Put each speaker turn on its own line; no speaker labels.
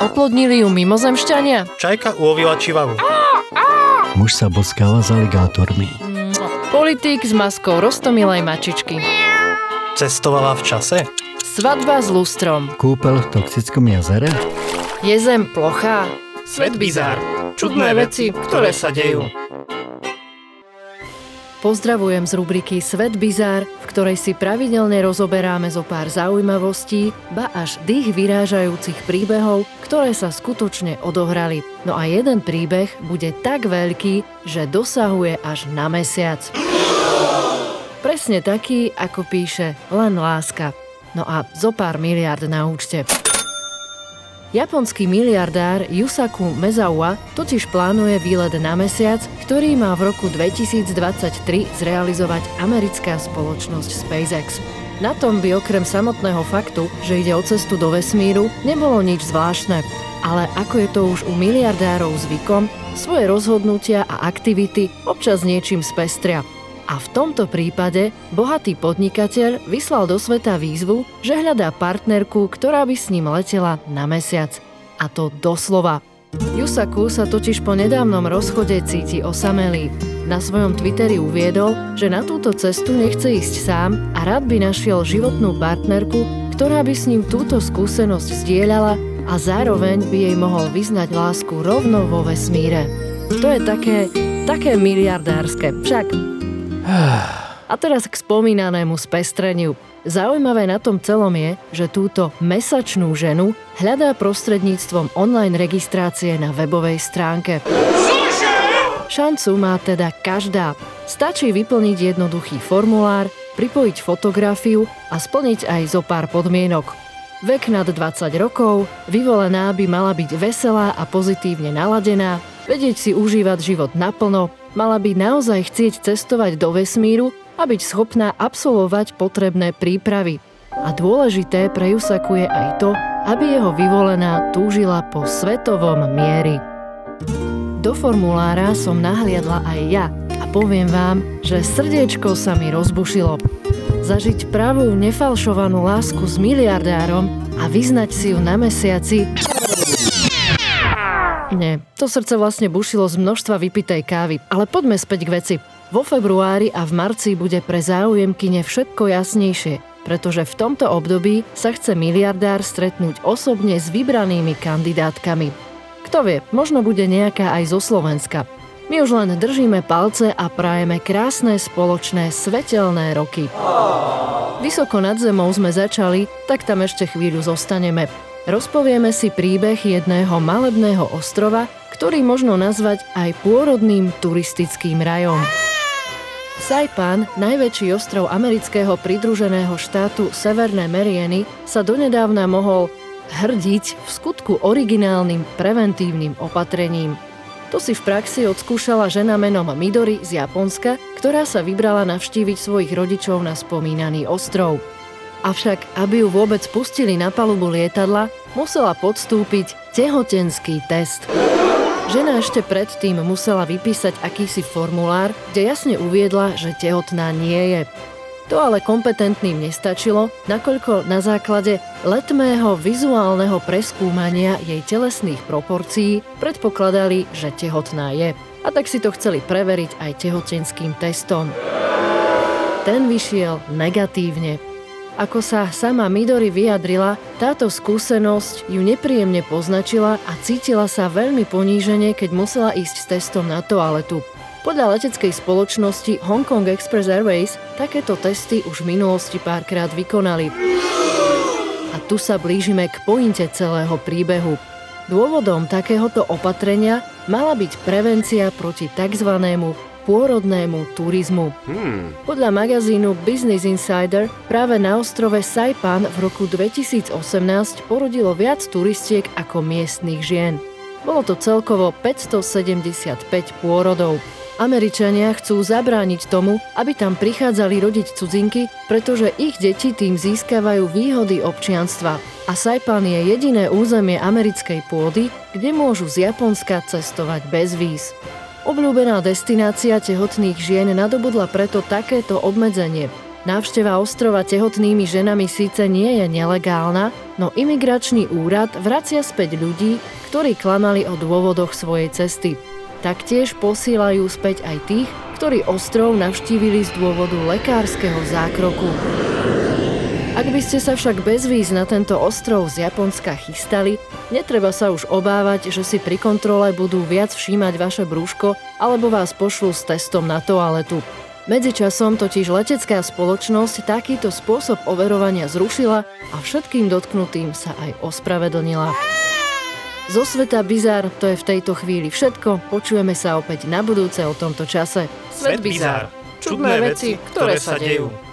Oplodnili ju mimozemšťania?
Čajka ulovila čivavu.
Muž sa boskáva s aligátormi.
Politík s maskou rostomilej mačičky.
Cestovala v čase?
Svadba s lustrom.
Kúpel v toxickom jazere?
Je zem plochá?
Svet bizár. Čudné veci, ktoré sa dejú.
Pozdravujem z rubriky Svet bizár, v ktorej si pravidelne rozoberáme zo pár zaujímavostí, ba až dých vyrážajúcich príbehov, ktoré sa skutočne odohrali. No a jeden príbeh bude tak veľký, že dosahuje až na mesiac. Presne taký, ako píše len láska. No a zo pár miliard na účte. Japonský miliardár Yusaku Mezawa totiž plánuje výlet na mesiac, ktorý má v roku 2023 zrealizovať americká spoločnosť SpaceX. Na tom by okrem samotného faktu, že ide o cestu do vesmíru, nebolo nič zvláštne. Ale ako je to už u miliardárov zvykom, svoje rozhodnutia a aktivity občas niečím spestria. A v tomto prípade bohatý podnikateľ vyslal do sveta výzvu, že hľadá partnerku, ktorá by s ním letela na mesiac. A to doslova. Yusaku sa totiž po nedávnom rozchode cíti osamelý. Na svojom Twitteri uviedol, že na túto cestu nechce ísť sám a rád by našiel životnú partnerku, ktorá by s ním túto skúsenosť zdieľala a zároveň by jej mohol vyznať lásku rovno vo vesmíre. To je také, také miliardárske. Však a teraz k spomínanému spestreniu. Zaujímavé na tom celom je, že túto mesačnú ženu hľadá prostredníctvom online registrácie na webovej stránke. Šancu má teda každá. Stačí vyplniť jednoduchý formulár, pripojiť fotografiu a splniť aj zo pár podmienok. Vek nad 20 rokov, vyvolená by mala byť veselá a pozitívne naladená, vedieť si užívať život naplno, mala by naozaj chcieť cestovať do vesmíru a byť schopná absolvovať potrebné prípravy. A dôležité pre Jusaku je aj to, aby jeho vyvolená túžila po svetovom miery. Do formulára som nahliadla aj ja a poviem vám, že srdiečko sa mi rozbušilo. Zažiť pravú, nefalšovanú lásku s miliardárom a vyznať si ju na mesiaci nie, to srdce vlastne bušilo z množstva vypitej kávy. Ale poďme späť k veci. Vo februári a v marci bude pre záujemkyne všetko jasnejšie, pretože v tomto období sa chce miliardár stretnúť osobne s vybranými kandidátkami. Kto vie, možno bude nejaká aj zo Slovenska. My už len držíme palce a prajeme krásne spoločné svetelné roky. Vysoko nad zemou sme začali, tak tam ešte chvíľu zostaneme. Rozpovieme si príbeh jedného malebného ostrova, ktorý možno nazvať aj pôrodným turistickým rajom. Saipan, najväčší ostrov amerického pridruženého štátu Severné Merieny, sa donedávna mohol hrdiť v skutku originálnym preventívnym opatrením. To si v praxi odskúšala žena menom Midori z Japonska, ktorá sa vybrala navštíviť svojich rodičov na spomínaný ostrov. Avšak, aby ju vôbec pustili na palubu lietadla, musela podstúpiť tehotenský test. Žena ešte predtým musela vypísať akýsi formulár, kde jasne uviedla, že tehotná nie je. To ale kompetentným nestačilo, nakoľko na základe letmého vizuálneho preskúmania jej telesných proporcií predpokladali, že tehotná je. A tak si to chceli preveriť aj tehotenským testom. Ten vyšiel negatívne. Ako sa sama Midori vyjadrila, táto skúsenosť ju nepríjemne poznačila a cítila sa veľmi ponížene, keď musela ísť s testom na toaletu. Podľa leteckej spoločnosti Hong Kong Express Airways takéto testy už v minulosti párkrát vykonali. A tu sa blížime k pointe celého príbehu. Dôvodom takéhoto opatrenia mala byť prevencia proti tzv pôrodnému turizmu. Hmm. Podľa magazínu Business Insider práve na ostrove Saipan v roku 2018 porodilo viac turistiek ako miestnych žien. Bolo to celkovo 575 pôrodov. Američania chcú zabrániť tomu, aby tam prichádzali rodiť cudzinky, pretože ich deti tým získavajú výhody občianstva. A Saipan je jediné územie americkej pôdy, kde môžu z Japonska cestovať bez víz. Obľúbená destinácia tehotných žien nadobudla preto takéto obmedzenie. Návšteva ostrova tehotnými ženami síce nie je nelegálna, no imigračný úrad vracia späť ľudí, ktorí klamali o dôvodoch svojej cesty. Taktiež posílajú späť aj tých, ktorí ostrov navštívili z dôvodu lekárskeho zákroku. Ak by ste sa však bez víz na tento ostrov z Japonska chystali, netreba sa už obávať, že si pri kontrole budú viac všímať vaše brúško alebo vás pošlú s testom na toaletu. Medzičasom totiž letecká spoločnosť takýto spôsob overovania zrušila a všetkým dotknutým sa aj ospravedlnila. Zo sveta Bizar to je v tejto chvíli všetko. Počujeme sa opäť na budúce o tomto čase.
Svet Bizar. Čudné veci, ktoré sa dejú.